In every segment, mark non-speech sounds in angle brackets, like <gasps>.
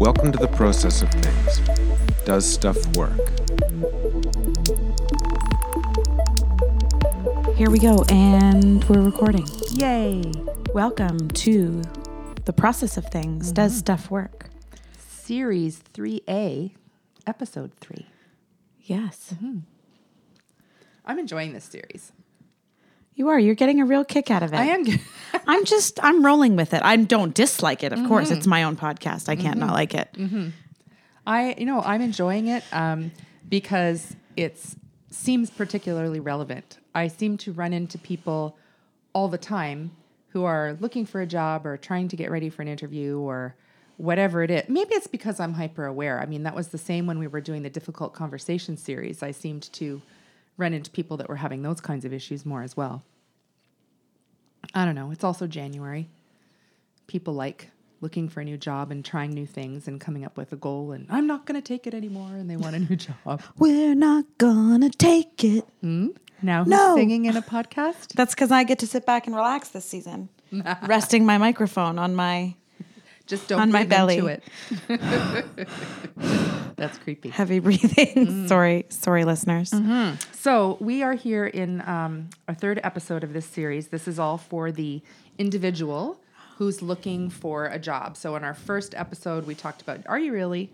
Welcome to the process of things. Does stuff work? Here we go, and we're recording. Yay! Welcome to the process of things. Mm-hmm. Does stuff work? Series 3A, Episode 3. Yes. Mm-hmm. I'm enjoying this series. You are. You're getting a real kick out of it. I am. <laughs> I'm just, I'm rolling with it. I don't dislike it, of course. Mm-hmm. It's my own podcast. I can't not mm-hmm. like it. Mm-hmm. I, you know, I'm enjoying it um, because it seems particularly relevant. I seem to run into people all the time who are looking for a job or trying to get ready for an interview or whatever it is. Maybe it's because I'm hyper aware. I mean, that was the same when we were doing the difficult conversation series. I seemed to run into people that were having those kinds of issues more as well. I don't know. It's also January. People like looking for a new job and trying new things and coming up with a goal and I'm not going to take it anymore and they want a new <laughs> job. We're not gonna take it. Hmm? Now who's No. singing in a podcast? That's because I get to sit back and relax this season, <laughs> resting my microphone on my Just don't On my breathe into belly. it. <laughs> That's creepy. heavy breathing. sorry, sorry, listeners. So we are here in um, our third episode of this series. This is all for the individual who's looking for a job. So in our first episode, we talked about, are you really?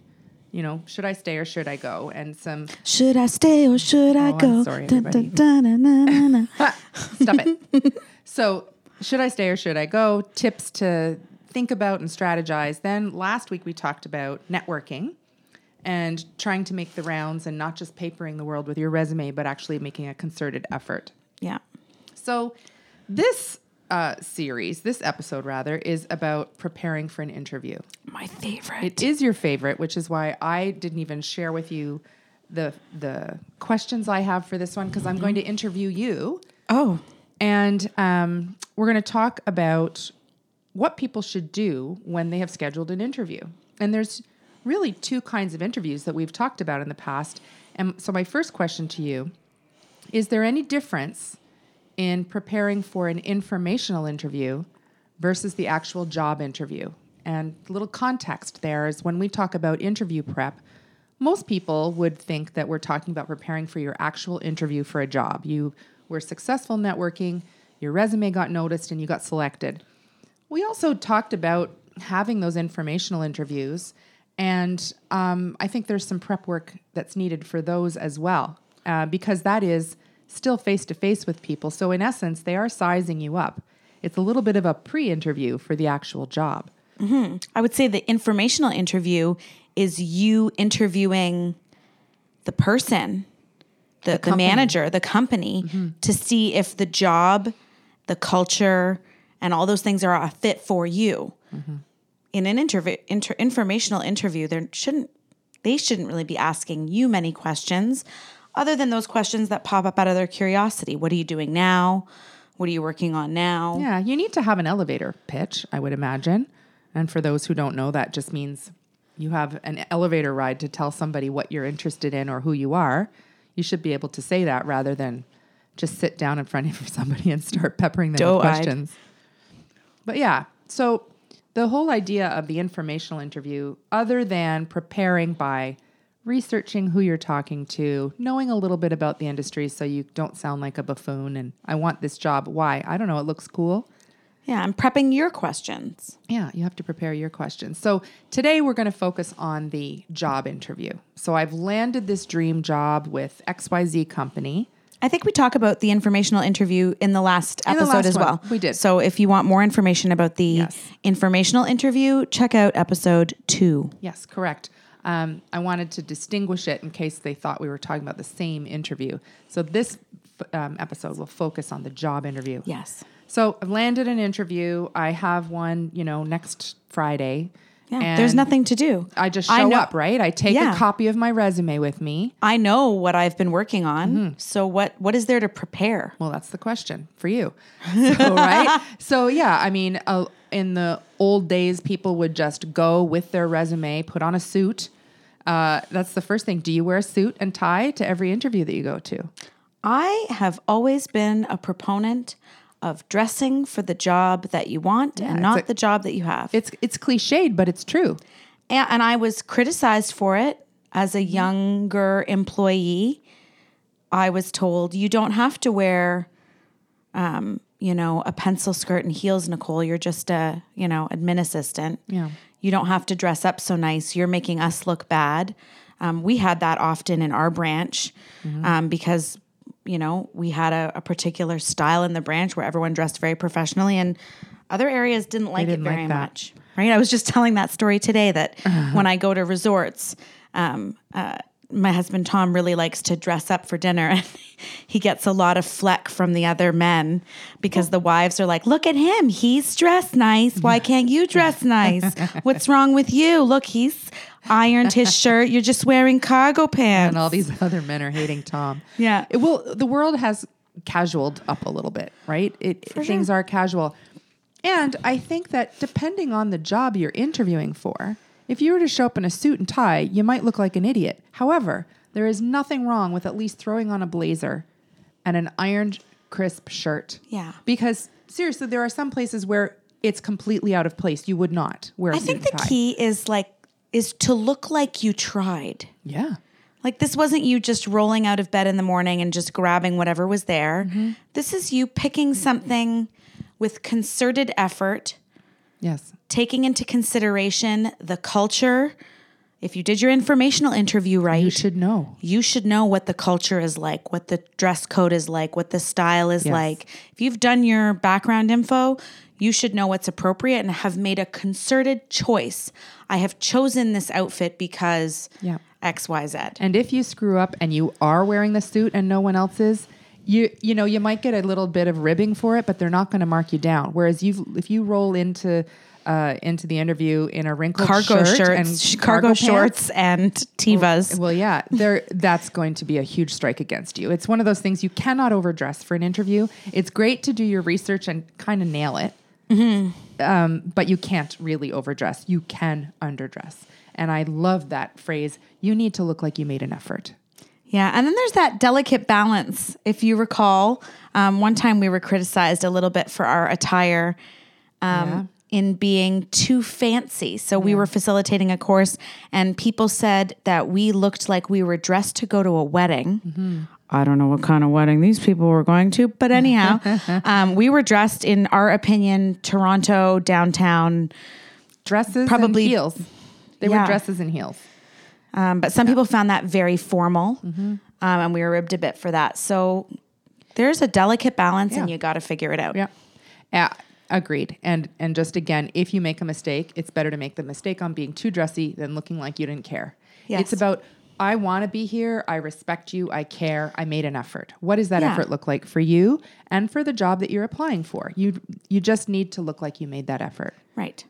You know, should I stay or should I go? And some Should I stay or should I Oh, I'm go? sorry, Dun, dun, dun, na, na, na. Stop it. so, should I stay or should I go? Tips to think about and strategize. Then last week we talked about networking and trying to make the rounds and not just papering the world with your resume, but actually making a concerted effort. yeah. So, this uh, series, this episode rather, is about preparing for an interview. My favorite. It is your favorite, which is why I didn't even share with you the the questions I have for this one because I'm going to interview you oh, and um, we're going to talk about what people should do when they have scheduled an interview. And there's really two kinds of interviews that we've talked about in the past. And so, my first question to you is there any difference in preparing for an informational interview versus the actual job interview? And a little context there is when we talk about interview prep, most people would think that we're talking about preparing for your actual interview for a job. You were successful networking, your resume got noticed, and you got selected. We also talked about having those informational interviews, and um, I think there's some prep work that's needed for those as well, uh, because that is still face to face with people. So, in essence, they are sizing you up. It's a little bit of a pre interview for the actual job. I would say the informational interview is you interviewing the person, the, the, company. manager, the company, to see if the job, the culture, and all those things are a fit for you. In an interview, inter, informational interview, there shouldn't they shouldn't really be asking you many questions, other than those questions that pop up out of their curiosity. What are you doing now? What are you working on now? Yeah, you need to have an elevator pitch, I would imagine. And for those who don't know, that just means you have an elevator ride to tell somebody what you're interested in or who you are. You should be able to say that rather than just sit down in front of <laughs> somebody and start peppering them with Doe-eyed. questions. But yeah, so the whole idea of the informational interview, other than preparing by researching who you're talking to, knowing a little bit about the industry so you don't sound like a buffoon and I want this job. Why? I don't know. It looks cool. Yeah, I'm prepping your questions. Yeah, you have to prepare your questions. So today we're going to focus on the job interview. So I've landed this dream job with XYZ company. I think we talk about the informational interview in the last the episode last as one, well. we did. So if you want more information about the Yes. informational interview, check out episode two. Yes, correct. Um, I wanted to distinguish it in case they thought we were talking about the same interview. So this f- um, episode will focus on the job interview. Yes. So I've landed an interview. I have one, you know, next Friday. Yeah. There's nothing to do. I just I show know- up, right? I take Yeah. a copy of my resume with me. I know what I've been working on. Mm-hmm. So what what is there to prepare? Well, that's the question for you. <laughs> So, right? So, yeah, I mean, uh, in the old days, people would just go with their resume, put on a suit. Uh, that's the first thing. Do you wear a suit and tie to every interview that you go to? I have always been a proponent of dressing for the job that you want and not the job that you have. It's it's cliched, but it's true. and, and I was criticized for it as a younger employee. I was told you don't have to wear, um, you know, a pencil skirt and heels, Nicole. You're just a, you know, admin assistant. Yeah. You don't have to dress up so nice. You're making us look bad. Um, we had that often in our branch um, because, you know, we had a, a particular style in the branch where everyone dressed very professionally and other areas didn't like didn't it very that. much. Right. I was just telling that story today that when I go to resorts, um, uh, my husband Tom really likes to dress up for dinner <laughs> and he gets a lot of fleck from the other men because the wives are like, Look at him, he's dressed nice. Why <laughs> can't you dress nice? What's wrong with you? Look, he's ironed his <laughs> shirt. You're just wearing cargo pants. and all these <laughs> other men are hating Tom. Yeah. It, well, the world has casualed up a little bit, right? It things are casual. And I think that depending on the job you're interviewing for, if you were to show up in a suit and tie, you might look like an idiot. However, there is nothing wrong with at least throwing on a blazer and an ironed crisp shirt. Yeah. Because seriously, there are some places where it's completely out of place. You would not wear a I think the tie. key is like is to look like you tried. Yeah. Like this wasn't you just rolling out of bed in the morning and just grabbing whatever was there. Mm-hmm. This is you picking something with concerted effort, Yes. taking into consideration the culture. If you did your informational interview right, You should know. you should know what the culture is like, what the dress code is like, what the style is Yes. like. If you've done your background info, you should know what's appropriate and have made a concerted choice. I have chosen this outfit because Yeah. XYZ. And if you screw up and you are wearing the suit and no one else is, you you know you might get a little bit of ribbing for it, but they're not going to mark you down. Whereas you if you roll into uh, into the interview in a wrinkled cargo shirt and sh- cargo, pants, shorts, and Tevas. Well, yeah, there that's going to be a huge strike against you. It's one of those things you cannot overdress for an interview. It's great to do your research and kind of nail it, um, but you can't really overdress. You can underdress, and I love that phrase. You need to look like you made an effort. Yeah, and then there's that delicate balance. If you recall, um, one time we were criticized a little bit for our attire um, in being too fancy. So we were facilitating a course, and people said that we looked like we were dressed to go to a wedding. I don't know what kind of wedding these people were going to, but anyhow, <laughs> um, we were dressed in our opinion, Toronto downtown. dresses Probably- and heels. They Yeah. were dresses and heels. Um, but some people found that very formal, um, and we were ribbed a bit for that. So there's a delicate balance, and you got to figure it out. Yeah. Yeah. Agreed. And and just again, if you make a mistake, it's better to make the mistake on being too dressy than looking like you didn't care. Yes. It's about I want to be here, I respect you, I care, I made an effort. What does that Yeah. effort look like for you and for the job that you're applying for? You you just need to look like you made that effort. Right.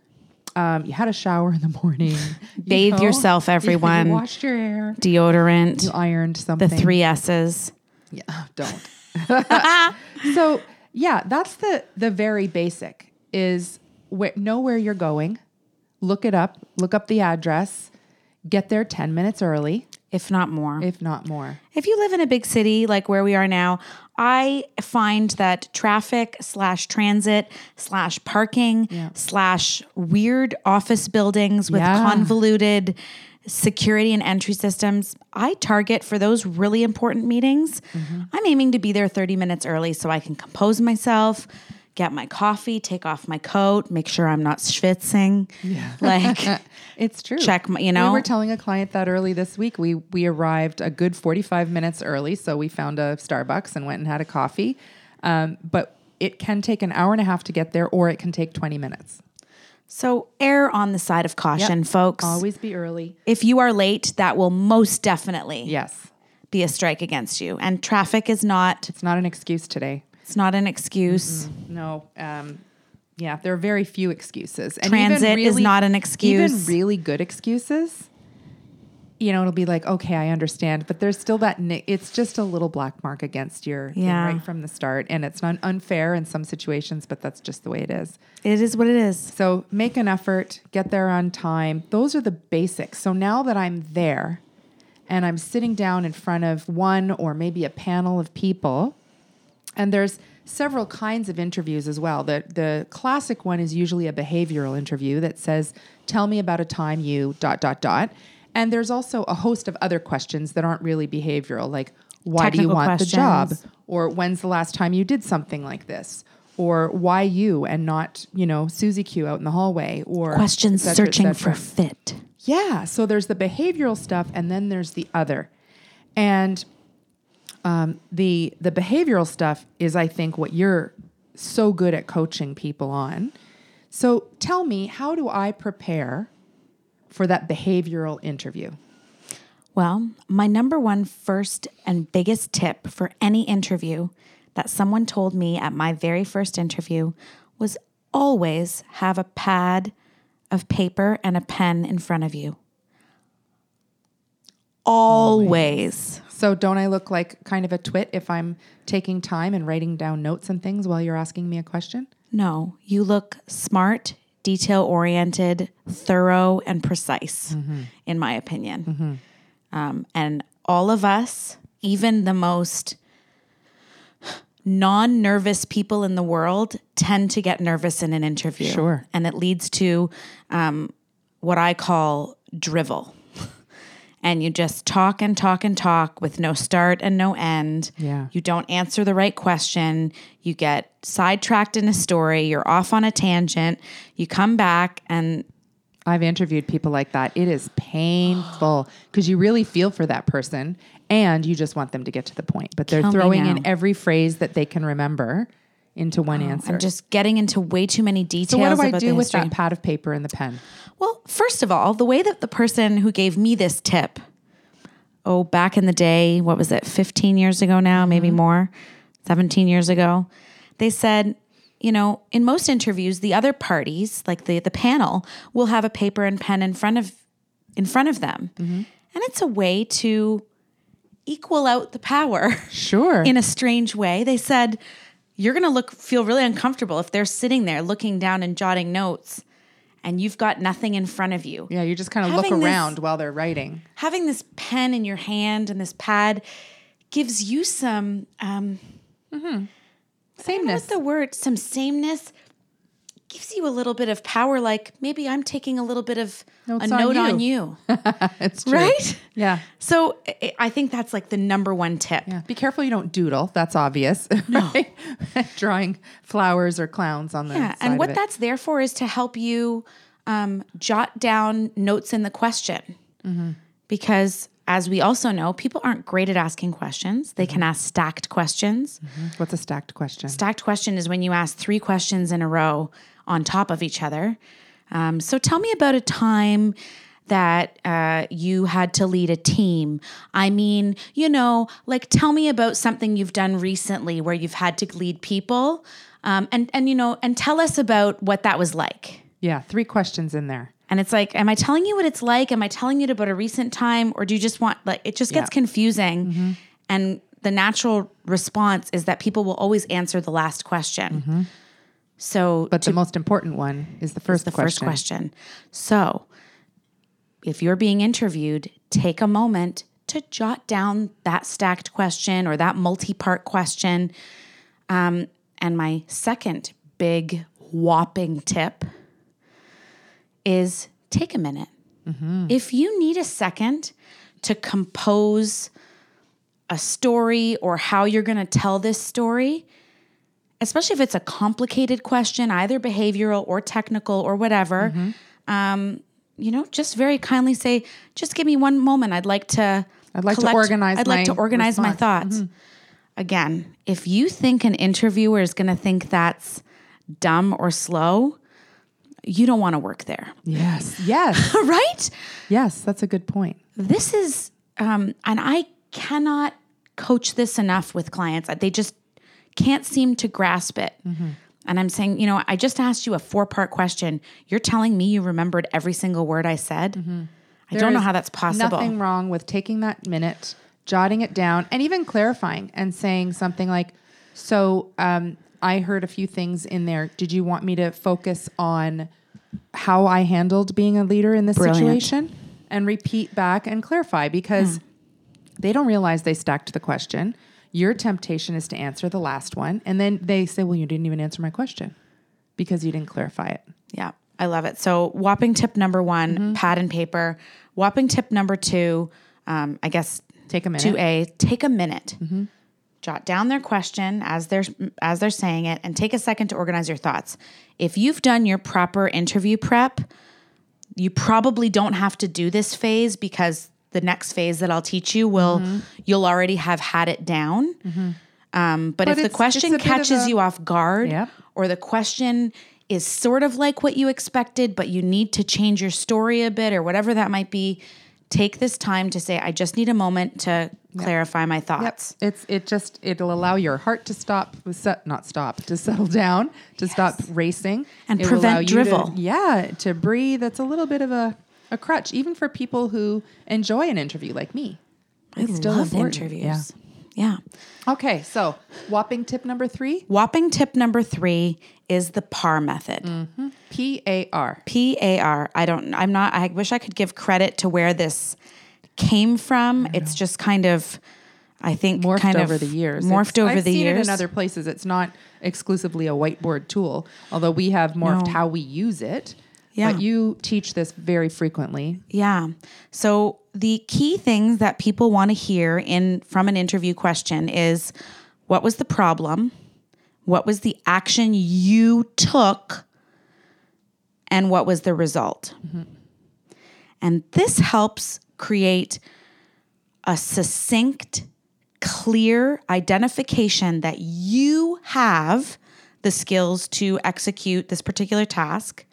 Um, you had a shower in the morning. <laughs> you Bathe yourself, <laughs> everyone. You washed your hair. Deodorant, You ironed something. the three S's. Yeah, <laughs> don't. so yeah, that's the the very basic is where, know where you're going, look it up, look up the address, get there ten minutes early, if not more. if not more. If you live in a big city like where we are now, I find that traffic slash transit slash parking slash weird office buildings with Yeah. convoluted security and entry systems, I target for those really important meetings. Mm-hmm. I'm aiming to be there 30 minutes early so I can compose myself. Get my coffee, take off my coat, make sure I'm not schwitzing. Yeah. <laughs> Like, <laughs> It's true. Check my- you know? we were telling a client that early this week. We we arrived a good forty five minutes early, so we found a Starbucks and went and had a coffee. Um, but it can take an hour and a half to get there, or it can take twenty minutes. so err on the side of caution, Yep. folks. Always be early. if you are late, that will most definitely Yes, be a strike against you. And traffic is not it's not an excuse today. It's not an excuse. No. Um, yeah, there are very few excuses. And Transit is not an excuse. Even really good excuses, you know, it'll be like, okay, I understand, but there's still that. Ni- it's just a little black mark against your Yeah. right from the start, and it's not unfair in some situations, but that's just the way it is. It is what it is. So make an effort, get there on time. Those are the basics. So now that I'm there, and I'm sitting down in front of one or maybe a panel of people, and there's several kinds of interviews as well. The the classic one is usually a behavioral interview that says, "Tell me about a time you dot dot dot." And there's also a host of other questions that aren't really behavioral, like why do you Technical want the job, or when's the last time you did something like this, or why you and not you know Susie Q out in the hallway, or Questions cetera, searching for fit. Yeah. So there's the behavioral stuff, and then there's the other, and um, the the behavioral stuff is, I think, what you're so good at coaching people on. So tell me, how do I prepare for that behavioral interview? Well, my number one first and biggest tip for any interview that someone told me at my very first interview was always have a pad of paper and a pen in front of you. Always. So don't I look like kind of a twit if I'm taking time and writing down notes and things while you're asking me a question? No, you look smart, detail oriented, thorough, and precise, in my opinion. Um, and all of us, even the most non nervous people in the world, tend to get nervous in an interview. Sure. And it leads to um, what I call drivel. And you just talk and talk and talk with no start and no end. Yeah. You don't answer the right question. You get sidetracked in a story. You're off on a tangent. You come back and I've interviewed people like that. It is painful <gasps> because you really feel for that person and you just want them to get to the point. But they're Kill throwing in every phrase that they can remember into one oh, answer. and just getting into way too many details. so what do I do with that pad of paper and the pen? Well, first of all, the way that the person who gave me this tip, oh, back in the day, what was it, 15 years ago now, maybe mm-hmm. more, 17 years ago, they said, you know, in most interviews, the other parties, like the the panel, will have a paper and pen in front of in front of them. Mm-hmm. And it's a way to equal out the power. Sure. <laughs> in a strange way. They said you're going to look feel really uncomfortable if they're sitting there looking down and jotting notes and you've got nothing in front of you. yeah, you just kind of look Having this- around while they're writing. Having this pen in your hand and this pad gives you some um know Sameness. what the word some sameness gives you a little bit of power like maybe I'm taking a little bit of a on note you. on you. <laughs> it's true. right? Yeah. So I- think that's like the number one tip. Yeah. Be careful you don't doodle. That's obvious. <laughs> No. <laughs> Drawing flowers or clowns on the Yeah, and what that's there for is to help you um, jot down notes in the question. Mm-hmm. Because as we also know, people aren't great at asking questions. They Mm-hmm. can ask stacked questions. What's a stacked question? Stacked question is when you ask three questions in a row on top of each other. Um, so tell me about a time that uh, you had to lead a team. I mean, you know, like tell me about something you've done recently where you've had to lead people, um, and and you know, and tell us about what that was like. yeah, three questions in there. And it's like, am I telling you what it's like? Am I telling you about a recent time, or do you just want like it just gets Yeah. confusing? And the natural response is that people will always answer the last question. So, But the most important one is the first the question. first question. So, if you're being interviewed, take a moment to jot down that stacked question or that multi part question. Um, and my second big whopping tip is take a minute. If you need a second to compose a story or how you're going to tell this story, especially if it's a complicated question, either behavioral or technical or whatever, um, you know, just very kindly say, just give me one moment. I'd like to. I'd like to organize I'd like my to organize my response." thoughts. Again, if you think an interviewer is going to think that's dumb or slow, you don't want to work there, Yes. <laughs> Yes. right? yes. That's a good point. this is um, and i cannot coach this enough with clients they just can't seem to grasp it mm-hmm. and i'm saying you know i just asked you a four part question you're telling me you remembered every single word i said mm-hmm. i don't know how that's possible Nothing wrong with taking that minute, jotting it down, and even clarifying and saying something like, "So, um, I heard a few things in there. Did you want me to focus on how I handled being a leader in this Brilliant. situation?" And repeat back and clarify because hmm. they don't realize they stacked the question. Your temptation is to answer the last one. And then they say, well, you didn't even answer my question because you didn't clarify it. Yeah, I love it. So, whopping tip number one, Mm-hmm. pad and paper. Whopping tip number two, um, I guess Take a minute. Mm-hmm. two A, take a minute. Jot down their question as they're as they're saying it, and take a second to organize your thoughts. If you've done your proper interview prep, you probably don't have to do this phase because the next phase that I'll teach you will Mm-hmm. you'll already have had it down. Um, but, if the question catches a- you off guard, Yep. or the question is sort of like what you expected, but you need to change your story a bit, or whatever that might be, take this time to say, "I just need a moment to clarify my thoughts." It's it just it'll allow your heart to stop, not stop, to settle down, to stop racing, And It prevent you to- drivel. yeah, to breathe. That's a little bit of a a crutch, even for people who enjoy an interview like me. I It's still love important. interviews. Yeah. Okay, so whopping tip number three: Whopping tip number three is the PAR method. Mm. P A R. P A R. I don't. I'm not. I wish I could give credit to where this came from. It's just kind of. I think morphed kind over of the years. Morphed It's- over I've the seen years. it in other places. It's not exclusively a whiteboard tool, although we have morphed No. how we use it. Yeah. But you teach this very frequently. Yeah. So the key things that people want to hear in from an interview question is what was the problem? What was the action you took? And what was the result? Mm-hmm. And this helps create a succinct, clear identification that you have the skills to execute this particular task.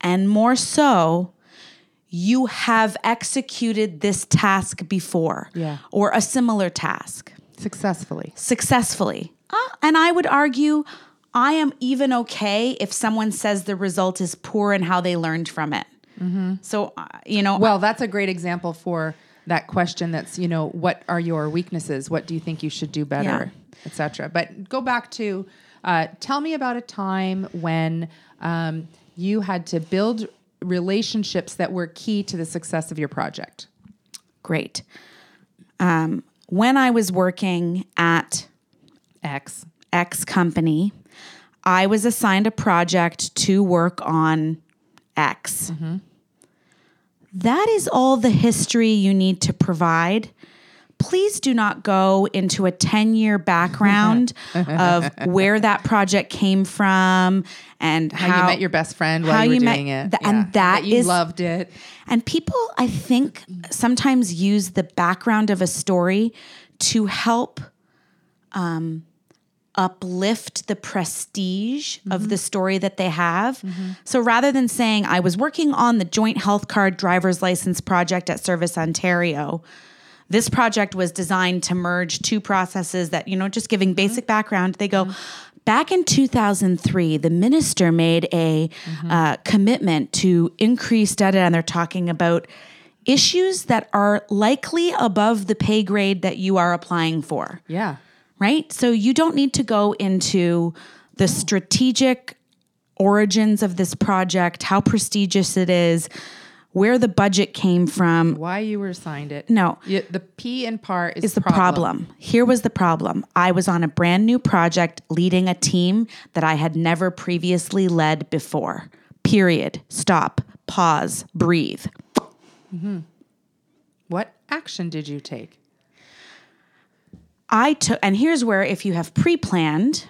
And more so, you have executed this task before Yeah. or a similar task Successfully. successfully. Uh, and I would argue I am even okay if someone says the result is poor and how they learned from it. So, uh, you know, Well, that's a great example for that question that's, you know, what are your weaknesses? What do you think you should do better, etc. But go back to uh, tell me about a time when um, you had to build relationships that were key to the success of your project. great. Um, when I was working at X. X company, I was assigned a project to work on X. That is all the history you need to provide. Please do not go into a 10 year background <laughs> of where that project came from and how, How, you met your best friend while you were you met- doing it. th- and that you is- loved it. and people, I think, sometimes use the background of a story to help um, uplift the prestige of the story that they have. So rather than saying, I was working on the joint health card driver's license project at Service Ontario, this project was designed to merge two processes that, you know, just giving basic mm-hmm. background, they go, mm-hmm. Back in 2003, the minister made a mm-hmm. uh, commitment to increase data, and they're talking about issues that are likely above the pay grade that you are applying for. Yeah. right? So you don't need to go into the strategic origins of this project, how prestigious it is, where the budget came from. Why you were assigned it. No. You- the P in part is, Is the problem. Here was the problem. I was on a brand new project leading a team that I had never previously led before. Period. Stop. Pause. Breathe. hmm What action did you take? I took, and here's where if you have pre planned,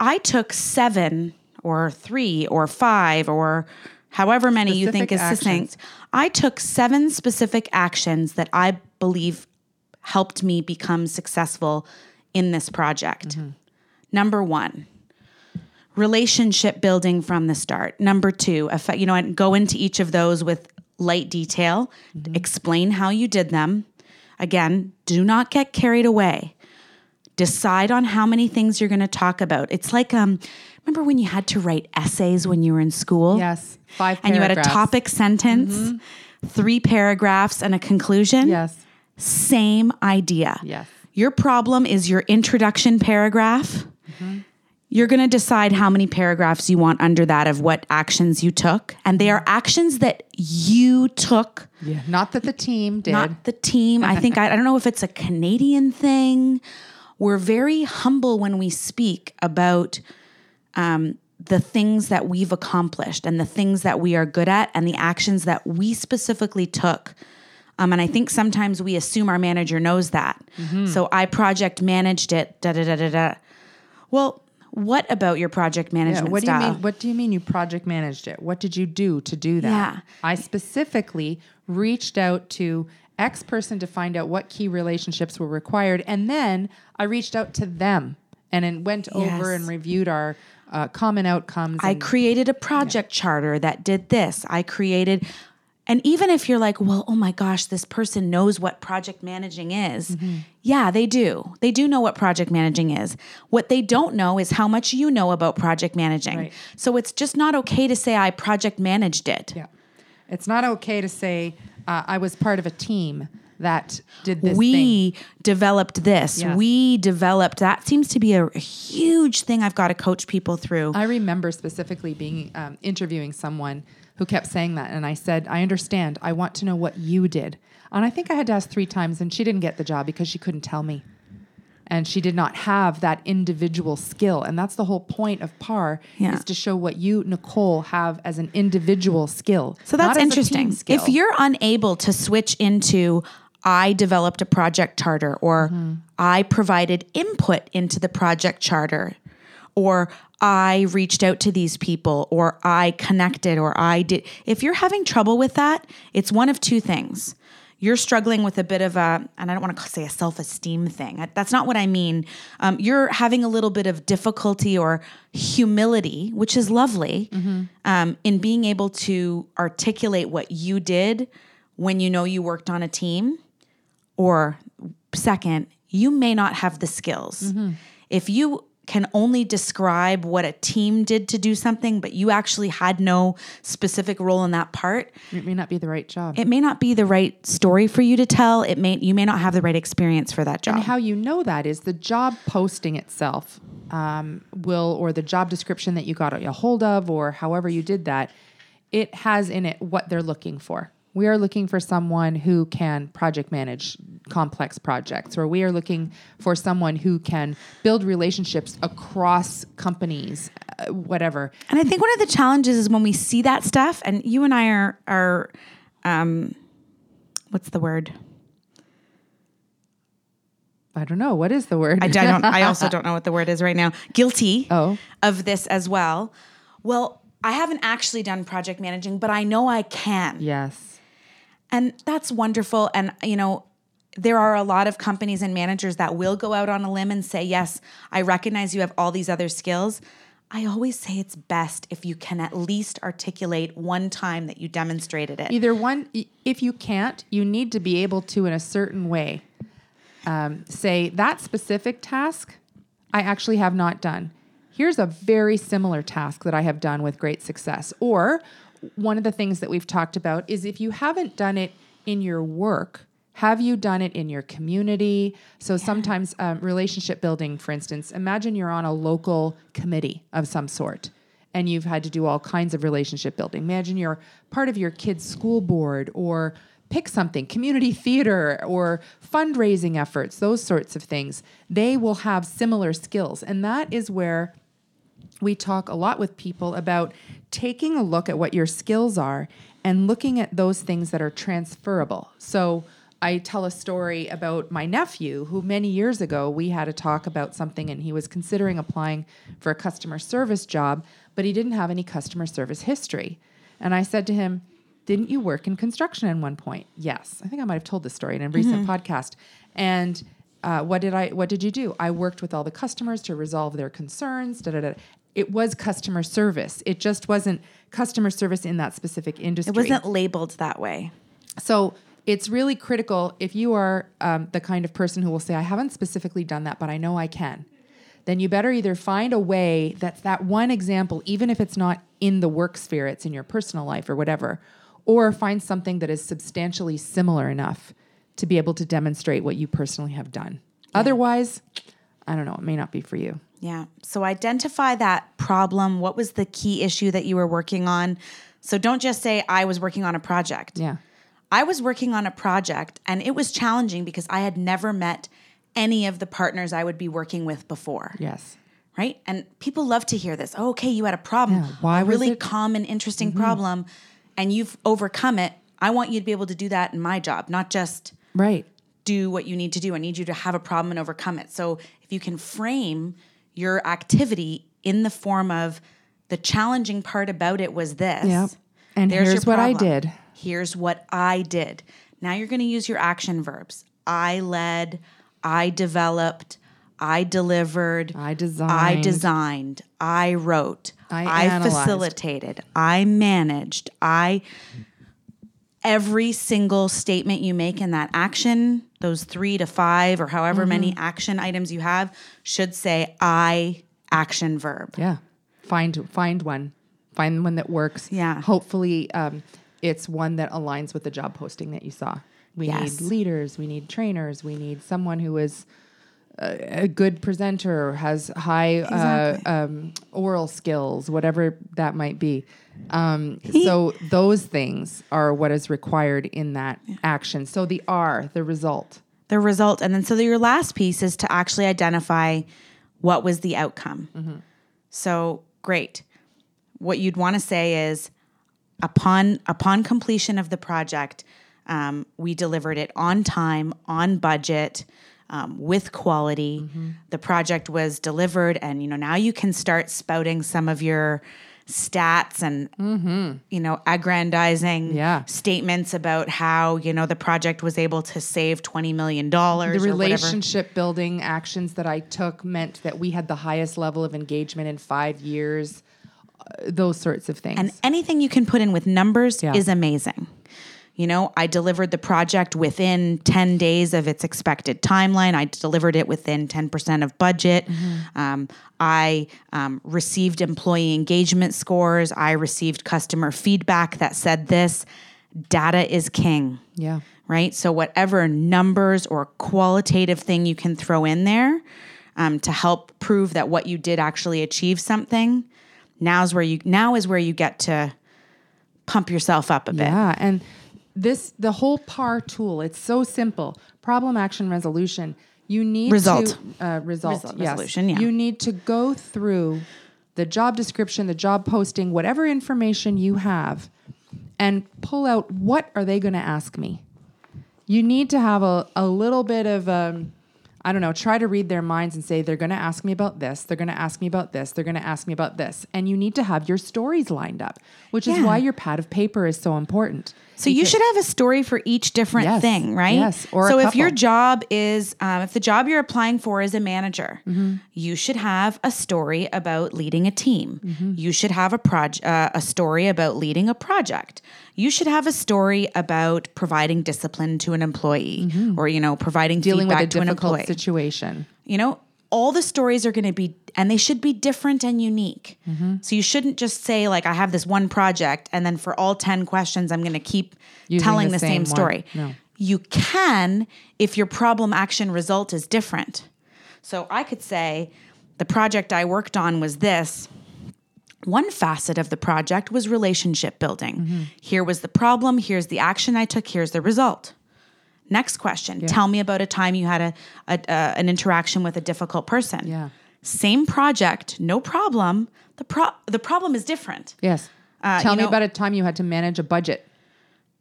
I took seven or three or five or however many you think is Specific succinct. I took seven specific actions that I believe helped me become successful in this project. Mm-hmm. Number one, relationship building from the start. Number two, you know, and go into each of those with light detail, mm-hmm. explain how you did them. Again, do not get carried away. Decide on how many things you're going to talk about. It's like um remember when you had to write essays when you were in school? Yes. Five And you had a topic sentence, mm-hmm. three paragraphs and a conclusion? Yes. Same idea. Yes. Your problem is your introduction paragraph. Mm-hmm. You're going to decide how many paragraphs you want under that of what actions you took. And they are mm-hmm. actions that you took, Yeah. Not that the team did. not the team. I think, I, I don't know if it's a Canadian thing we're very humble when we speak about um, the things that we've accomplished and the things that we are good at and the actions that we specifically took. Um, and I think sometimes we assume our manager knows that. So I project managed it. Da da da da da. Well, what about your project Yeah, management what do you mean? What do you mean you project managed it? What did you do to do that? Yeah. I specifically reached out to X person to find out what key relationships were required, and then I reached out to them and then went over and reviewed our uh, common outcomes. I and- created a project charter that did this. I created, and even if you're like, well, oh my gosh, this person knows what project managing is. Mm-hmm. Yeah, they do. They do know what project managing is. What they don't know is how much you know about project managing. Right. So it's just not okay to say I project managed it. yeah, it's not okay to say uh, I was part of a team that did this. thing. we developed this. We developed that. Seems to be a, a huge thing I've got to coach people through. I remember specifically being um, interviewing someone who kept saying that, and I said, "I understand. I want to know what you did." And I think I had to ask three times, and she didn't get the job because she couldn't tell me, and she did not have that individual skill. And that's the whole point of PAR Yeah. is to show what you, Nicole, have as an individual skill. So that's not as a team interesting. If you're unable to switch into I developed a project charter or Mm-hmm. I provided input into the project charter or I reached out to these people or I connected or I did if you're having trouble with that, it's one of two things. You're struggling with a bit of a, and I don't want to say a self esteem thing. That's not what I mean. Um, you're having a little bit of difficulty or humility, which is lovely, um, in being able to articulate what you did when you know you worked on a team. Or, second, you may not have the skills. If you can only describe what a team did to do something, but you actually had no specific role in that part, it may not be the right job. it may not be the right story for you to tell. It may you may not have the right experience for that job. And how you know that is the job posting itself um, will, or the job description that you got a hold of, or however you did that, it has in it what they're looking for. We are looking for someone who can project manage complex projects, or we are looking for someone who can build relationships across companies, uh, whatever. And I think one of the challenges is when we see that stuff, and you and I are are, um, what's the word? I don't know what is the word. I, I don't. I also <laughs> don't know what the word is right now. Guilty Oh. of this as well. Well, I haven't actually done project managing, but I know I can. yes. And that's wonderful. And, you know, there are a lot of companies and managers that will go out on a limb and say, Yes, I recognize you have all these other skills. I always say it's best if you can at least articulate one time that you demonstrated it. Either one, if you can't, you need to be able to, in a certain way, um, say that specific task I actually have not done. Here's a very similar task that I have done with great success. Or one of the things that we've talked about is if you haven't done it in your work, have you done it in your community? So sometimes um, relationship building, for instance, imagine you're on a local committee of some sort and you've had to do all kinds of relationship building. Imagine you're part of your kid's school board or pick something, community theater or fundraising efforts, those sorts of things. They will have similar skills. And that is where we talk a lot with people about taking a look at what your skills are and looking at those things that are transferable. So I tell a story about my nephew who many years ago we had a talk about something and he was considering applying for a customer service job, but he didn't have any customer service history. And I said to him, didn't you work in construction at one point? Yes. I think I might have told this story in a recent podcast. And uh, what did I? What did you do? I worked with all the customers to resolve their concerns. Da, da, da. It was customer service. It just wasn't customer service in that specific industry. it wasn't labeled that way. So it's really critical if you are um, the kind of person who will say, I haven't specifically done that, but I know I can. Then you better either find a way that's that one example, even if it's not in the work sphere, it's in your personal life or whatever, or find something that is substantially similar enough to be able to demonstrate what you personally have done. Otherwise, I don't know, it may not be for you. Yeah. So identify that problem. What was the key issue that you were working on? So don't just say, I was working on a project. Yeah. I was working on a project and it was challenging because I had never met any of the partners I would be working with before. Yes. Right? And people love to hear this. Oh, okay, you had a problem. Yeah, why a really it- Mm-hmm. common, interesting problem, and you've overcome it. I want you to be able to do that in my job, not just Right. do what you need to do. I need you to have a problem and overcome it. So if you can frame your activity in the form of the challenging part about it was this. Yep. And here's what I did. Here's what I did. Now you're going to use your action verbs. I led, I developed, I delivered, I I designed. designed, I wrote, I I, facilitated, I managed, I every single statement you make in that action, those 3 to 5 or however Mm-hmm. many action items you have should say I action verb. Yeah. Find find one. Find one that works. Yeah. Hopefully um, it's one that aligns with the job posting that you saw. We Yes. need leaders, we need trainers, we need someone who is a, good presenter, has high Exactly. uh, um, oral skills, whatever that might be. Um, so those things are what is required in that action. So the R, the result. the result. And then so your last piece is to actually identify what was the outcome. Mm-hmm. So great. What you'd want to say is upon upon completion of the project, um, we delivered it on time, on budget. Um, with quality, Mm-hmm. the project was delivered, and you know now you can start spouting some of your stats and you know aggrandizing Mm-hmm. Yeah. statements about how you know the project was able to save twenty million dollars. The or whatever. relationship building actions that I took meant that we had the highest level of engagement in five years. Uh, those sorts of things. and anything you can put in with numbers Yeah. is amazing. You know, I delivered the project within 10 days of its expected timeline. I delivered it within 10% of budget. Mm-hmm. Um, I um, received employee engagement scores. I received customer feedback that said this data is king. yeah. right? So whatever numbers or qualitative thing you can throw in there um, to help prove that what you did actually achieve something. Now's where you now is where you get to pump yourself up a bit. Yeah, and this the whole PAR tool. It's so simple. Problem, action, resolution. You need Result. to uh, result, Result, yes. resolution, yeah. You need to go through the job description, the job posting, whatever information you have, and pull out what are they going to ask me. You need to have a, a little bit of um, I don't know, try to read their minds and say, they're going to ask me about this, they're going to ask me about this, they're going to ask me about this. And you need to have your stories lined up, which is why your pad of paper is so important. So you should have a story for each different Yes, thing, right? yes, or so if your job is, um, if the job you're applying for is a manager, Mm-hmm. you should have a story about leading a team. Mm-hmm. You should have a project, uh, a story about leading a project. You should have a story about providing discipline to an employee, or you know, providing Mm-hmm. dealing with feedback a to an difficult employee. situation. You know, all the stories are going to be, and they should be different and unique. Mm-hmm. So you shouldn't just say, like, I have this one project, and then for all 10 questions, I'm going to keep Using telling the the, same same, story. No. You can if your problem action result is different. So I could say, the project I worked on was this. One facet of the project was relationship building. Mm-hmm. Here was the problem, here's the action I took, here's the result. Next question. Tell me about a time you had a, a, a an interaction with a difficult person. Yeah. Same project, no problem. The pro- the problem is different. Yes. Uh, Tell me know- about a time you had to manage a budget.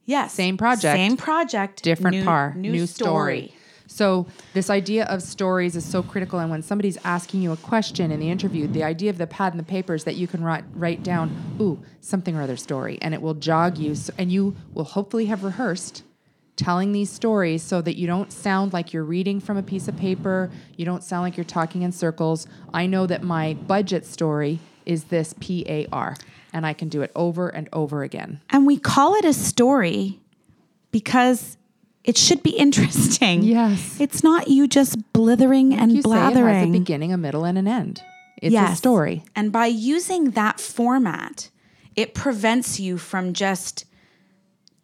Yes. Same project. Same project. different new, par, New, story. So this idea of stories is so critical. And when somebody's asking you a question in the interview, the idea of the pad and the paper is that you can write write down, ooh, something or other story, and it will jog you. So, and you will hopefully have rehearsed telling these stories so that you don't sound like you're reading from a piece of paper. You don't sound like you're talking in circles. I know that my budget story is this P A R, and I can do it over and over again. And we call it a story because it should be <laughs> interesting. Yes. It's not you just blithering and blathering. you say it has a beginning, a middle, and an end. It's a story. And by using that format, it prevents you from just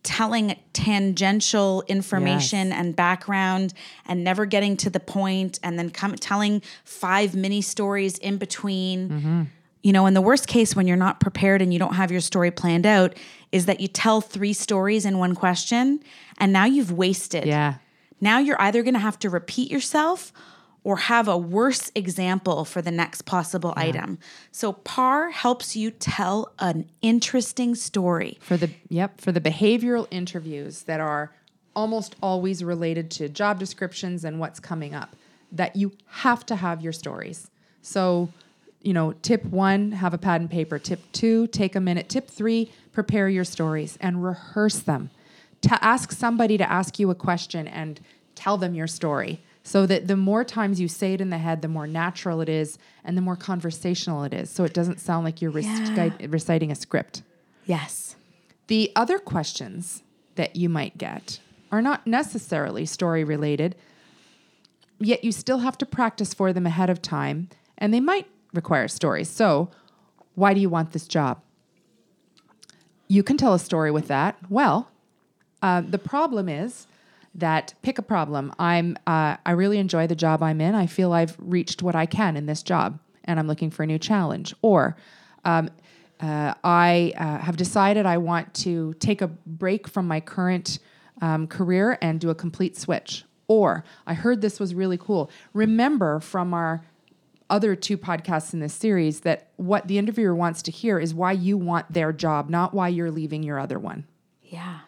telling tangential information and background and never getting to the point and then come telling five mini stories in between. Mm-hmm. You know, in the worst case when you're not prepared and you don't have your story planned out is that you tell three stories in one question and now you've wasted Yeah. Now you're either going to have to repeat yourself or have a worse example for the next possible item. So PAR helps you tell an interesting story. for the yep for the behavioral interviews that are almost always related to job descriptions and what's coming up that you have to have your stories. So you know tip one have a pad and paper. Tip two take a minute. Tip three prepare your stories and rehearse them. To ask somebody to ask you a question and tell them your story so that the more times you say it in the head the more natural it is and the more conversational it is so it doesn't sound like you're Yeah. rec- reciting a script Yes. the other questions that you might get are not necessarily story related, yet you still have to practice for them ahead of time, and they might require stories. So, why do you want this job? You can tell a story with that. Well, uh, the problem is that pick a problem. I'm uh, I really enjoy the job I'm in. I feel I've reached what I can in this job, and I'm looking for a new challenge. Or um, uh, I uh, have decided I want to take a break from my current um, career and do a complete switch. Or I heard this was really cool. Remember from our other two podcasts in this series that what the interviewer wants to hear is why you want their job, not why you're leaving your other one. Yeah.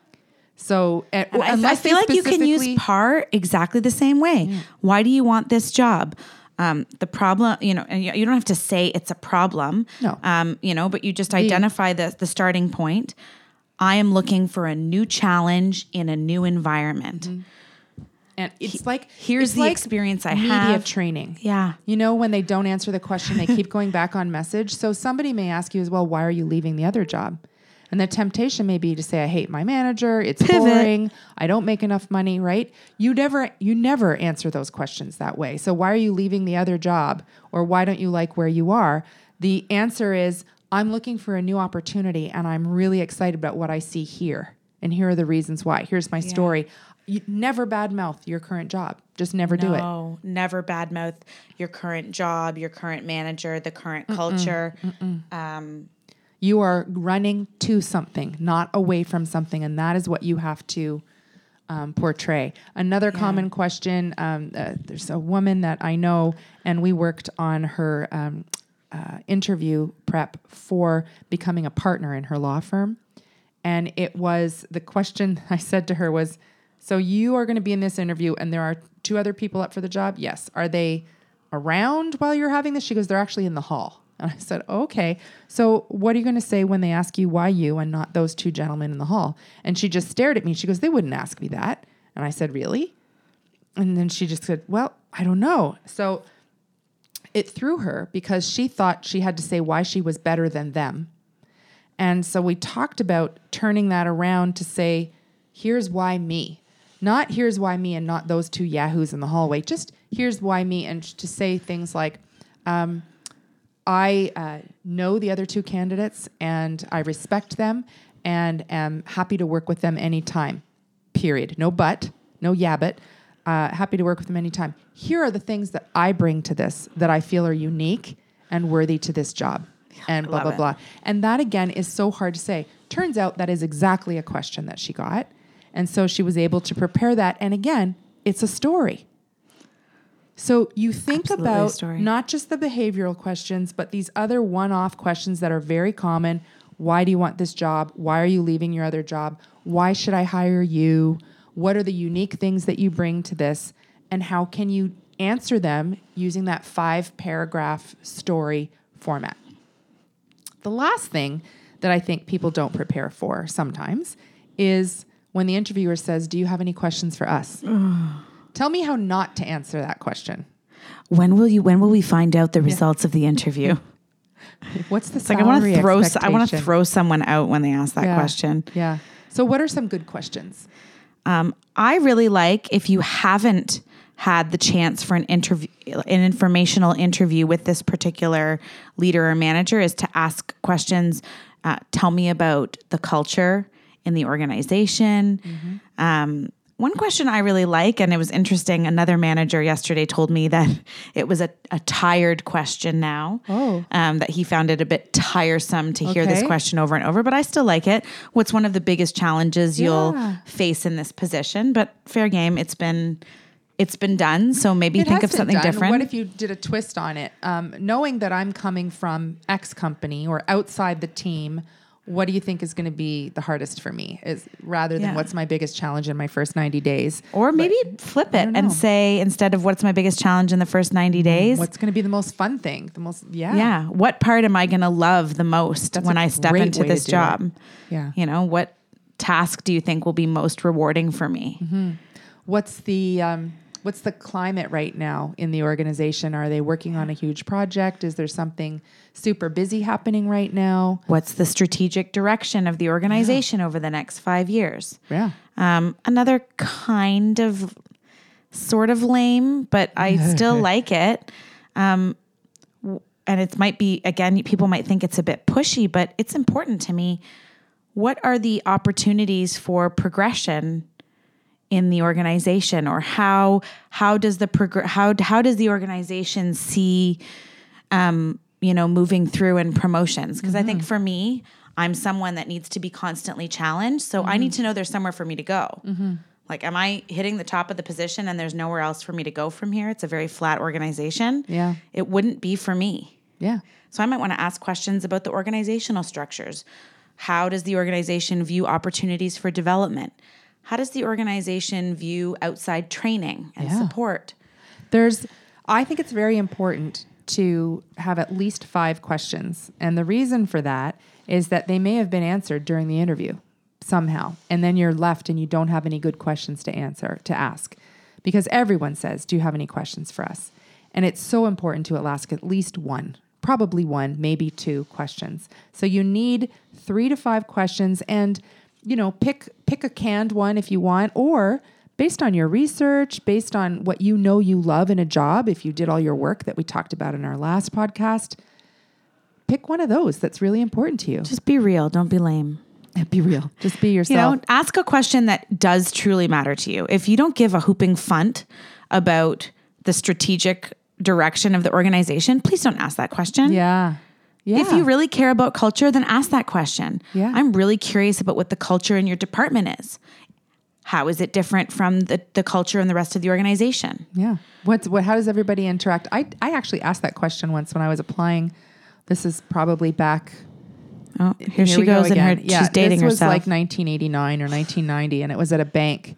So, uh, And I, I feel like you can use PAR exactly the same way. Why do you want this job? Um, the problem, you know, and you don't have to say it's a problem. No. Um, you know, but you just identify the the starting point. I am looking for a new challenge in a new environment. And it's like here's it's the like experience I media have. training. Yeah. You know when they don't answer the question, they keep going back on message. So somebody may ask you as well, why are you leaving the other job? And the temptation may be to say, I hate my manager. It's Pivot. boring. I don't make enough money. Right? You never, you never answer those questions that way. So why are you leaving the other job, or why don't you like where you are? The answer is, I'm looking for a new opportunity, and I'm really excited about what I see here. And here are the reasons why. Here's my story. You never badmouth your current job. Just never do it. No, never badmouth your current job, your current manager, the current culture. Um, You are running to something, not away from something, and that is what you have to um, portray. Another common question: um, uh, There's a woman that I know, and we worked on her um, uh, interview prep for becoming a partner in her law firm, and it was the question <laughs> I said to her was, "So you are going to be in this interview, and there are two other people up for the job. Yes, are they?" around while you're having this? She goes, they're actually in the hall. And I said, okay. So what are you going to say when they ask you why you and not those two gentlemen in the hall? And she just stared at me. She goes, they wouldn't ask me that. And I said, really? And then she just said, well, I don't know. So it threw her because she thought she had to say why she was better than them. And so we talked about turning that around to say, here's why me. Not here's why me and not those two yahoos in the hallway. Just here's why me. And to say things like, um, I uh, know the other two candidates and I respect them and am happy to work with them anytime. Period. No but, no yeah but. Uh, happy to work with them anytime. Here are the things that I bring to this that I feel are unique and worthy to this job. <laughs> And blah, blah, it. blah. And that again is so hard to say. Turns out that is exactly a question that she got. And so she was able to prepare that. And again, it's a story. So you think Absolutely about story. not just the behavioral questions, but these other one off questions that are very common. Why do you want this job? Why are you leaving your other job? Why should I hire you? What are the unique things that you bring to this? And how can you answer them using that five paragraph story format? The last thing that I think people don't prepare for sometimes is when the interviewer says, Do you have any questions for us? Tell me how not to answer that question. when will you? When will we find out the results of the interview? What's the It's like I want to throw. I want to throw someone out when they ask that Yeah. question. Yeah. So, what are some good questions? Um, I really like if you haven't had the chance for an interview, an informational interview with this particular leader or manager, is to ask questions. Uh, tell me about the culture in the organization. Um, one question I really like, and it was interesting. Another manager yesterday told me that <laughs> it was a, a tired question now. Oh. Um, that he found it a bit tiresome to hear this question over and over, but I still like it. What's one of the biggest challenges you'll Yeah. face in this position? But fair game, it's been it's been done. So maybe It think of something done. different. What if you did a twist on it? Um, knowing that I'm coming from X company or outside the team, what do you think is going to be the hardest for me? Is rather than Yeah. what's my biggest challenge in my first 90 days? or maybe flip it and say instead of what's my biggest challenge in the first 90 days, What's going to be the most fun thing? The most, yeah. yeah, what part am I going to love the most That's when i step into this do it. job? Yeah. You know, what task do you think will be most rewarding for me? Mm-hmm. What's the, um, what's the climate right now in the organization? Are they working on a huge project? Is there something super busy happening right now? What's the strategic direction of the organization over the next five years? Yeah. Um, another kind of sort of lame, but I still <laughs> like it. Um, and it might be, again, people might think it's a bit pushy, but it's important to me. What are the opportunities for progression in the organization or how how does the progr- how how does the organization see um, you know, moving through and promotions. Because I think mm-hmm. for me, I'm someone that needs to be constantly challenged. So I need mm-hmm. to know there's somewhere for me to go. Mm-hmm. Like, am I hitting the top of the position and there's nowhere else for me to go from here? It's a very flat organization. Yeah. It wouldn't be for me. Yeah. So I might want to ask questions about the organizational structures. How does the organization view opportunities for development? How does the organization view outside training and Yeah. support? There's, I think it's very important to have at least five questions. And the reason for that is that they may have been answered during the interview somehow. And then you're left and you don't have any good questions to answer, to ask. Because everyone says, Do you have any questions for us? And it's so important to ask at least one, probably one, maybe two questions. So you need three to five questions and you know, pick pick a canned one if you want, or based on your research, based on what you know you love in a job, if you did all your work that we talked about in our last podcast, pick one of those that's really important to you. Just be real, don't be lame. Be real. Just be You yourself. know, ask a question that does truly matter to you. If you don't give a hooping funt about the strategic direction of the organization, please don't ask that question. yeah. Yeah. If you really care about culture, then ask that question. Yeah. I'm really curious about what the culture in your department is. How is it different from the, the culture in the rest of the organization? Yeah. What's what? How does everybody interact? I I actually asked that question once when I was applying. This is probably back. Oh, here, she we go goes in her. Yeah, she's dating this herself. was like 1989 or 1990, and it was at a bank.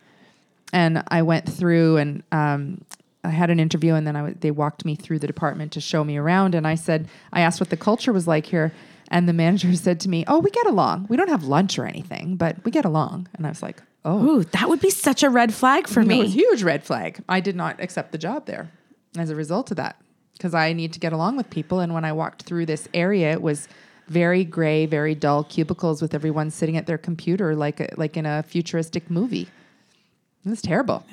And I went through and um, I had an interview, and then I they walked me through the department to show me around. And I said, I asked what the culture was like here, and the manager <laughs> said to me, "Oh, we get along. We don't have lunch or anything, but we get along." And I was like, "Oh, Ooh, that would be such a red flag for me. it was a huge red flag. I did not accept the job there as a result of that because I need to get along with people. And when I walked through this area, it was very gray, very dull cubicles with everyone sitting at their computer like a, like in a futuristic movie. It was terrible.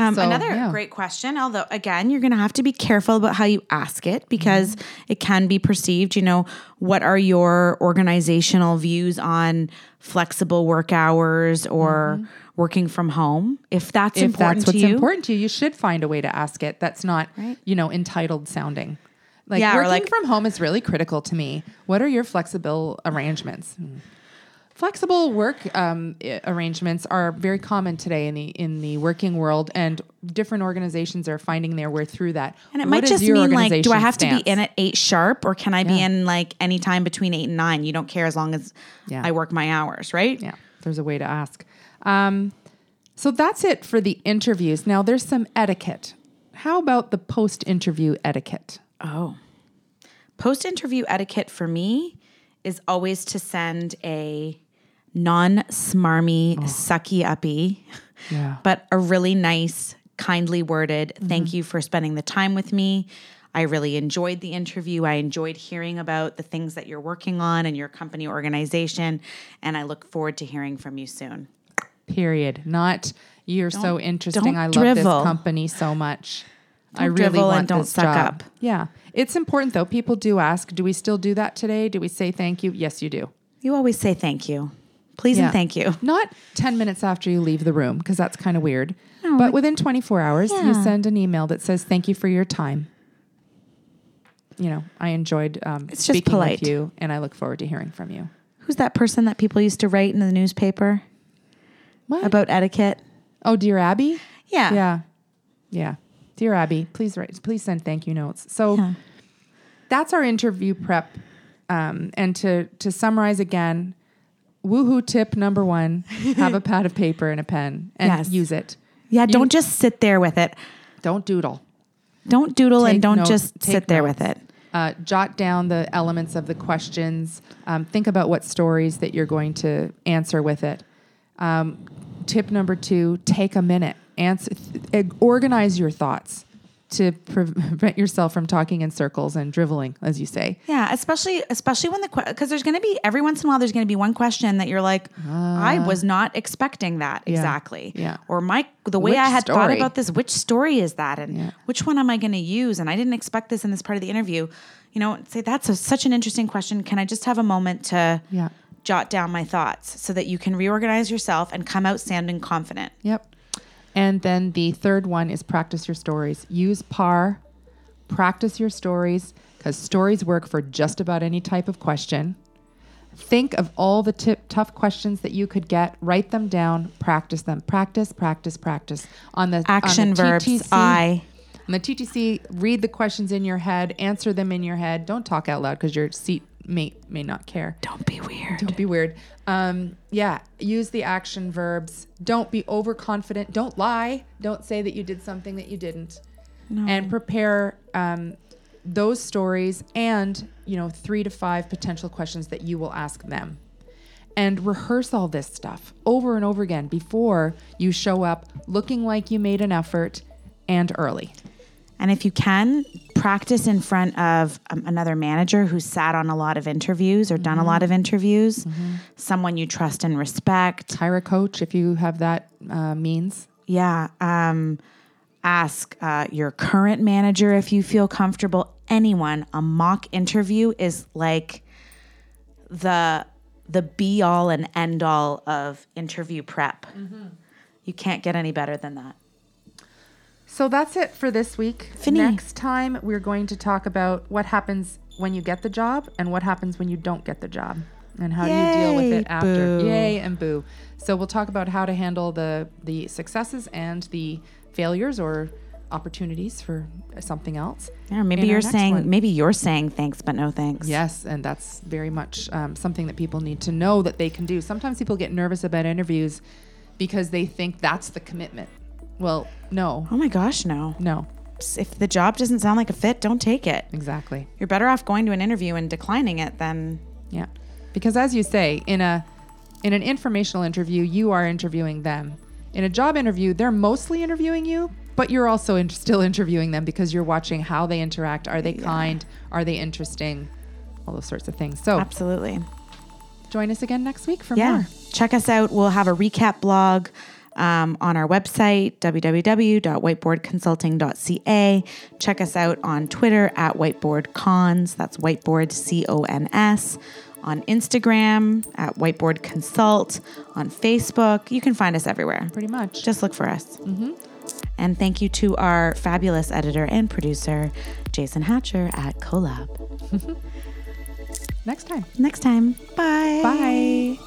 Um, So, another yeah. great question, although again, you're going to have to be careful about how you ask it because Mm-hmm. it can be perceived. You know, what are your organizational views on flexible work hours or working from home? If that's Mm-hmm. If important that's what's to you, important to you, you should find a way to ask it. That's not, Right. you know, entitled sounding. Like Yeah, working like- from home is really critical to me. What are your flexible arrangements? Hmm. Flexible work um, arrangements are very common today in the in the working world, and different organizations are finding their way through that. and it What might just mean like, do I have to be in at eight sharp, or can I be in like any time between eight and nine? You don't care as long as Yeah. I work my hours, right? Yeah, there's a way to ask. Um, so that's it for the interviews. Now there's some etiquette. How about the post-interview etiquette? Oh. Post interview etiquette for me is always to send a non smarmy, oh. sucky uppy, Yeah. but a really nice, kindly worded thank mm-hmm. you for spending the time with me. I really enjoyed the interview. I enjoyed hearing about the things that you're working on and your company organization. And I look forward to hearing from you soon. Period. Not you're so interesting. don't I love drivel. this company so much. I Don't really drivel want and don't this suck job. up. Yeah, it's important though. People do ask, "Do we still do that today? Do we say thank you?" Yes, you do. You always say thank you. Please Yeah. and thank you. Not 10 minutes after you leave the room, because that's kind of weird. No, but within 24 hours, you send an email that says, Thank you for your time. You know, I enjoyed um, It's just speaking polite. with you, and I look forward to hearing from you. Who's that person that people used to write in the newspaper What? about etiquette? oh, dear Abby? Yeah. Yeah. Yeah. Dear Abby, please write, please send thank you notes. So Yeah. that's our interview prep. Um, and to to summarize again, woohoo tip number one: have a <laughs> pad of paper and a pen and Yes. use it. Yeah, don't just sit there with it. Don't doodle. Don't doodle Take and don't notes- just sit there notes. with it. Uh, jot down the elements of the questions. Um, think about what stories that you're going to answer with it. Um, tip number two: take a minute. Answer. Th- organize your thoughts to <laughs> prevent yourself from talking in circles and driveling, as you say. Yeah, especially especially when the because there's going to be every once in a while there's going to be one question that you're like, I was not expecting that exactly. Uh, yeah. Or my the way Which I had thought about this, which story is that, and Yeah. which one am I going to use? And I didn't expect this in this part of the interview. You know, say that's a, such an interesting question. Can I just have a moment to Yeah. jot down my thoughts so that you can reorganize yourself and come out sounding confident? Yep. And then the third one is practice your stories. Use PAR, practice your stories because stories work for just about any type of question. Think of all the tip, tough questions that you could get, write them down, practice them. Practice, practice, practice. On the on the Action verbs. TTC I. On the TTC, read the questions in your head, answer them in your head. Don't talk out loud because your seat mate may not care. Don't be weird. Don't be weird. Um, yeah, use the action verbs. Don't be overconfident. Don't lie. Don't say that you did something that you didn't. And prepare um, those stories and you know three to five potential questions that you will ask them. And rehearse all this stuff over and over again before you show up looking like you made an effort and early. And if you can, practice in front of um, another manager who's sat on a lot of interviews or done a lot of interviews, someone you trust and respect. Hire a coach if you have that uh, means. Yeah. Um, ask uh, your current manager if you feel comfortable. Anyone. A mock interview is like the the be all and end all of interview prep. You can't get any better than that. So that's it for this week. Fini. Next time, we're going to talk about what happens when you get the job and what happens when you don't get the job and how do you deal with it after. boo. Yay and boo. So we'll talk about how to handle the the successes and the failures or opportunities for something else. Yeah, maybe you're saying one. maybe you're saying thanks but no thanks. Yes, and that's very much um, something that people need to know that they can do. Sometimes people get nervous about interviews because they think that's the commitment. Well, no, Oh my gosh, no. no, If the job doesn't sound like a fit, don't take it. exactly. You're better off going to an interview and declining it than Yeah. Because as you say, in a in an informational interview, you are interviewing them. In a job interview, they're mostly interviewing you, but you're also in, still interviewing them because you're watching how they interact. Are they kind? Are they interesting? All those sorts of things. So absolutely. join us again next week for Yeah. more. Check us out. We'll have a recap blog um, on our website, www.whiteboardconsulting.ca. Check us out on Twitter at whiteboardcons. That's whiteboard C O N S. On Instagram at whiteboard consult. On Facebook. You can find us everywhere. Pretty much. Just look for us. And thank you to our fabulous editor and producer, Jason Hatcher at Colab. <laughs> next time. Next time. Bye. Bye.